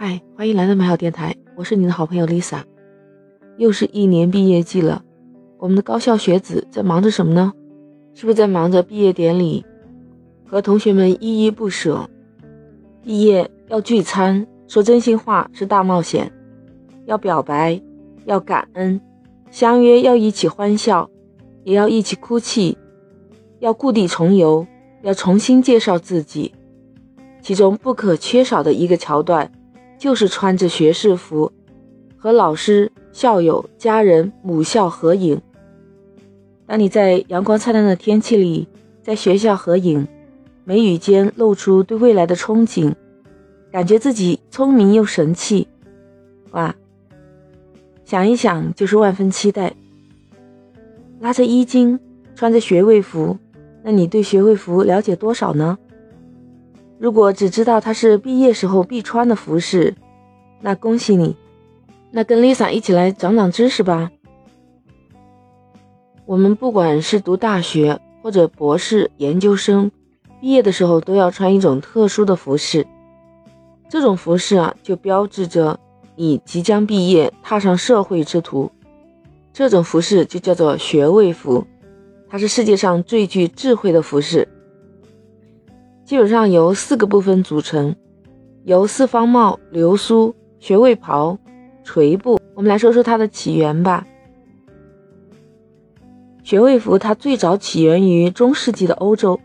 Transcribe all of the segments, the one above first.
嗨，欢迎来到美好电台，我是你的好朋友 Lisa。又是一年毕业季了，我们的高校学子在忙着什么呢？是不是在忙着毕业典礼，和同学们依依不舍？毕业要聚餐，说真心话是大冒险；要表白，要感恩，相约要一起欢笑，也要一起哭泣；要故地重游，要重新介绍自己。其中不可缺少的一个桥段。就是穿着学士服，和老师、校友、家人母校合影。当你在阳光灿烂的天气里，在学校合影，眉宇间露出对未来的憧憬，感觉自己聪明又神气，哇！想一想就是万分期待。拉着衣襟，穿着学位服，那你对学位服了解多少呢？如果只知道它是毕业时候必穿的服饰，那恭喜你，那跟 Lisa 一起来长长知识吧。我们不管是读大学或者博士研究生，毕业的时候都要穿一种特殊的服饰。这种服饰啊，就标志着你即将毕业，踏上社会之途。这种服饰就叫做学位服，它是世界上最具智慧的服饰。基本上由四个部分组成，由四方帽、流苏、学位袍、垂布。我们来说说它的起源吧。学位服它最早起源于中世纪的欧洲，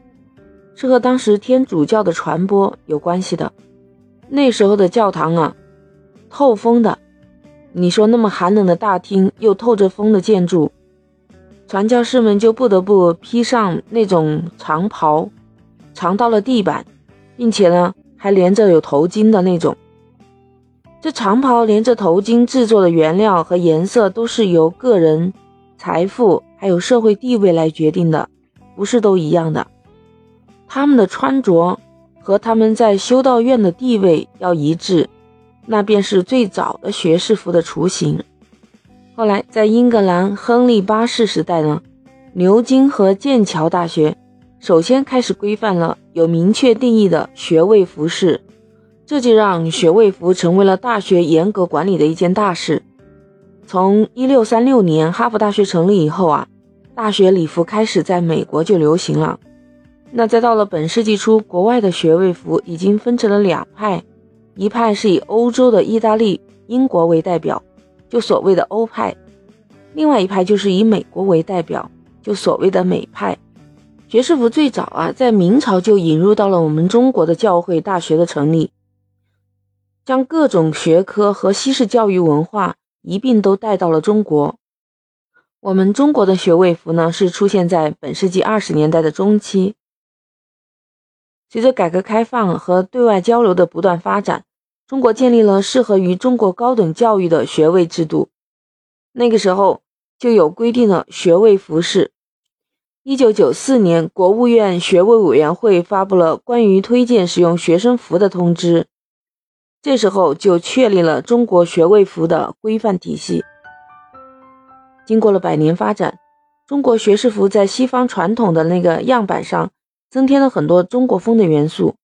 是和当时天主教的传播有关系的。那时候的教堂啊，透风的，你说那么寒冷的大厅又透着风的建筑，传教士们就不得不披上那种长袍。藏到了地板，并且呢，还连着有头巾的那种。这长袍连着头巾制作的原料和颜色都是由个人财富还有社会地位来决定的，不是都一样的。他们的穿着和他们在修道院的地位要一致，那便是最早的学士服的雏形。后来在英格兰亨利八世时代呢，牛津和剑桥大学。首先开始规范了有明确定义的学位服饰，这就让学位服成为了大学严格管理的一件大事。从一六三六年哈佛大学成立以后啊，大学礼服开始在美国就流行了。那再到了本世纪初，国外的学位服已经分成了两派，一派是以欧洲的意大利、英国为代表，就所谓的欧派；另外一派就是以美国为代表，就所谓的美派。学士服最早啊，在明朝就引入到了我们中国的教会大学的成立，将各种学科和西式教育文化一并都带到了中国。我们中国的学位服呢，是出现在本世纪二十年代的中期。随着改革开放和对外交流的不断发展，中国建立了适合于中国高等教育的学位制度。那个时候就有规定了学位服饰。一九九四年，国务院学位委员会发布了关于推荐使用学生服的通知，这时候就确立了中国学位服的规范体系。经过了百年发展，中国学士服在西方传统的那个样板上增添了很多中国风的元素，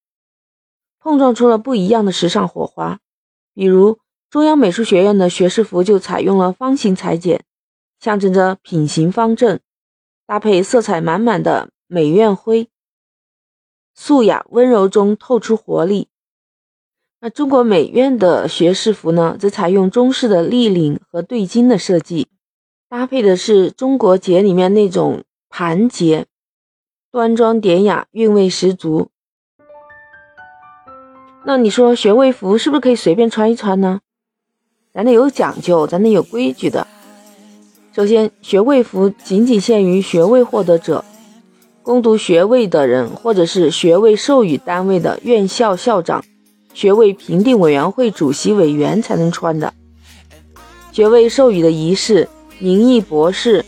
碰撞出了不一样的时尚火花。比如，中央美术学院的学士服就采用了方形裁剪，象征着品行方正。搭配色彩满满的美院灰，素雅温柔中透出活力。那中国美院的学士服呢，则采用中式的立领和对襟的设计，搭配的是中国结里面那种盘结，端庄典雅，韵味十足。那你说学位服是不是可以随便穿一穿呢？咱得有讲究，咱得有规矩的。首先，学位服仅仅限于学位获得者、攻读学位的人，或者是学位授予单位的院校校长、学位评定委员会主席委员才能穿的。学位授予的仪式、名义博士、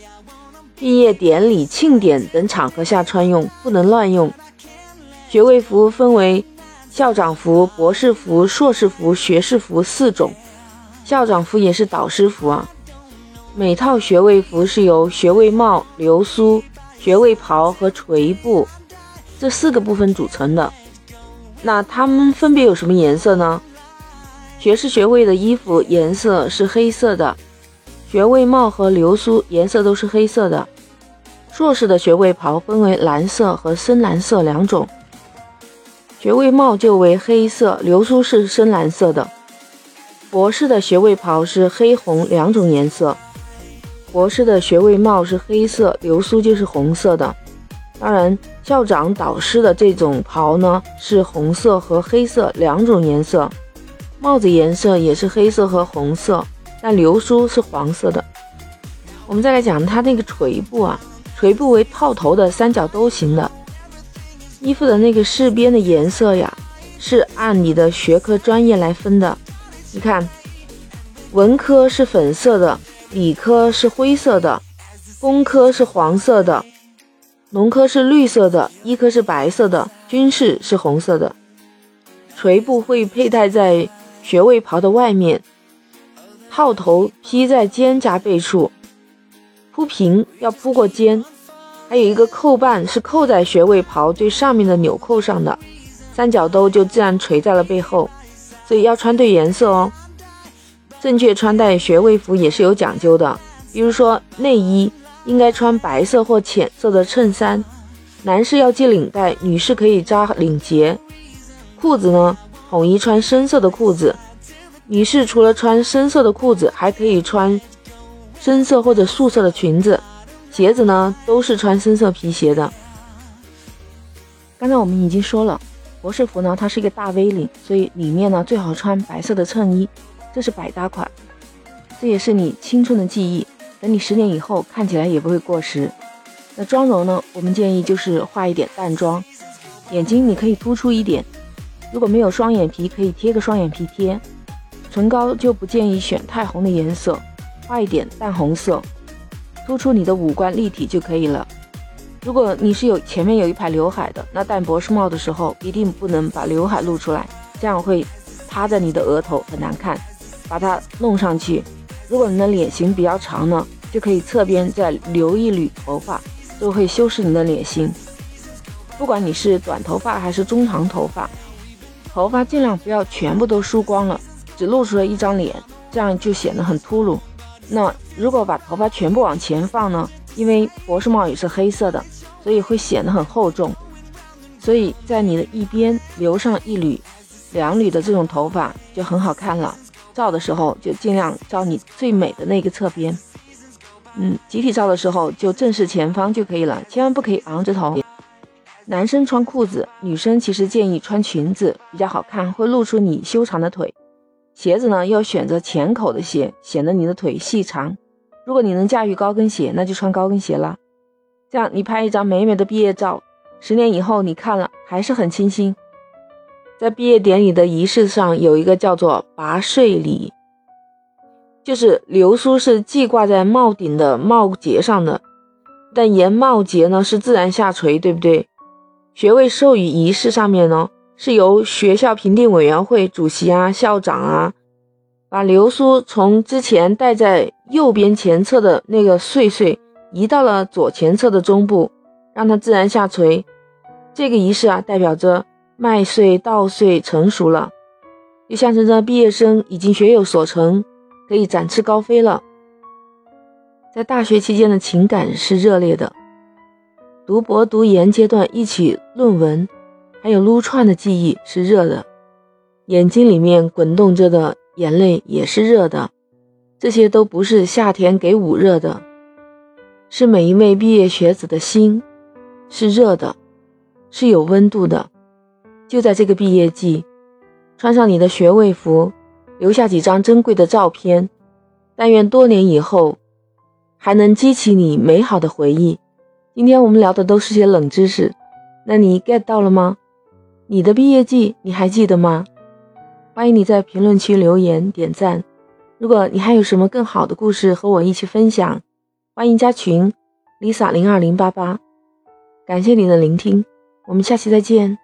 毕业典礼、庆典等场合下穿用，不能乱用。学位服分为校长服、博士服、硕士服、学士服四种，校长服也是导师服啊。每套学位服是由学位帽、流苏、学位袍和垂布这四个部分组成的。那它们分别有什么颜色呢？学士学位的衣服颜色是黑色的，学位帽和流苏颜色都是黑色的。硕士的学位袍分为蓝色和深蓝色两种，学位帽就为黑色，流苏是深蓝色的。博士的学位袍是黑红两种颜色，博士的学位帽是黑色，流苏就是红色的。当然，校长、导师的这种袍呢是红色和黑色两种颜色，帽子颜色也是黑色和红色，但流苏是黄色的。我们再来讲它那个垂布啊。垂布为套头的三角兜形的衣服的那个饰边的颜色呀，是按你的学科专业来分的。你看，文科是粉色的，理科是灰色的，工科是黄色的，农科是绿色的，医科是白色的，军事是红色的。垂布会佩戴在学位袍的外面，套头披在肩胛背处，铺平要铺过肩。还有一个扣半是扣在学位袍最上面的纽扣上的，三角兜就自然垂在了背后，所以要穿对颜色哦。正确穿戴学位服也是有讲究的，比如说内衣应该穿白色或浅色的衬衫，男士要系领带，女士可以扎领结。裤子呢，统一穿深色的裤子，女士除了穿深色的裤子，还可以穿深色或者素色的裙子。鞋子呢，都是穿深色皮鞋的。刚才我们已经说了，博士服呢，它是一个大 V 领，所以里面呢最好穿白色的衬衣，这是百搭款，这也是你青春的记忆，等你十年以后看起来也不会过时。那妆容呢，我们建议就是画一点淡妆，眼睛你可以突出一点，如果没有双眼皮，可以贴个双眼皮贴。唇膏就不建议选太红的颜色，画一点淡红色。突出你的五官立体就可以了。如果你是有前面有一排刘海的，那戴博士帽的时候一定不能把刘海露出来，这样会趴在你的额头很难看。把它弄上去。如果你的脸型比较长呢，就可以侧边再留一缕头发，就会修饰你的脸型。不管你是短头发还是中长头发，头发尽量不要全部都梳光了，只露出了一张脸，这样就显得很秃噜。那如果把头发全部往前放呢？因为博士帽也是黑色的，所以会显得很厚重。所以在你的一边留上一缕、两缕的这种头发就很好看了。照的时候就尽量照你最美的那个侧边。嗯，集体照的时候就正视前方就可以了，千万不可以昂着头。男生穿裤子，女生其实建议穿裙子比较好看，会露出你修长的腿。鞋子呢，要选择浅口的鞋，显得你的腿细长。如果你能驾驭高跟鞋，那就穿高跟鞋啦。这样你拍一张美美的毕业照，十年以后你看了还是很清新。在毕业典礼的仪式上，有一个叫做拔穗礼，就是流苏是系挂在帽顶的帽结上的，但沿帽结呢是自然下垂，对不对？学位授予仪式上面呢。是由学校评定委员会主席啊、校长啊，把流苏从之前戴在右边前侧的那个穗穗移到了左前侧的中部，让它自然下垂。这个仪式啊，代表着麦穗、稻穗成熟了，就象征着毕业生已经学有所成，可以展翅高飞了。在大学期间的情感是热烈的，读博读研阶段一起论文。还有撸串的记忆是热的，眼睛里面滚动着的眼泪也是热的，这些都不是夏天给捂热的，是每一位毕业学子的心是热的，是有温度的。就在这个毕业季，穿上你的学位服，留下几张珍贵的照片，但愿多年以后还能激起你美好的回忆。今天我们聊的都是些冷知识，那你 get 到了吗？你的毕业季你还记得吗？欢迎你在评论区留言点赞。如果你还有什么更好的故事和我一起分享，欢迎加群，Lisa 零二零八八。感谢你的聆听，我们下期再见。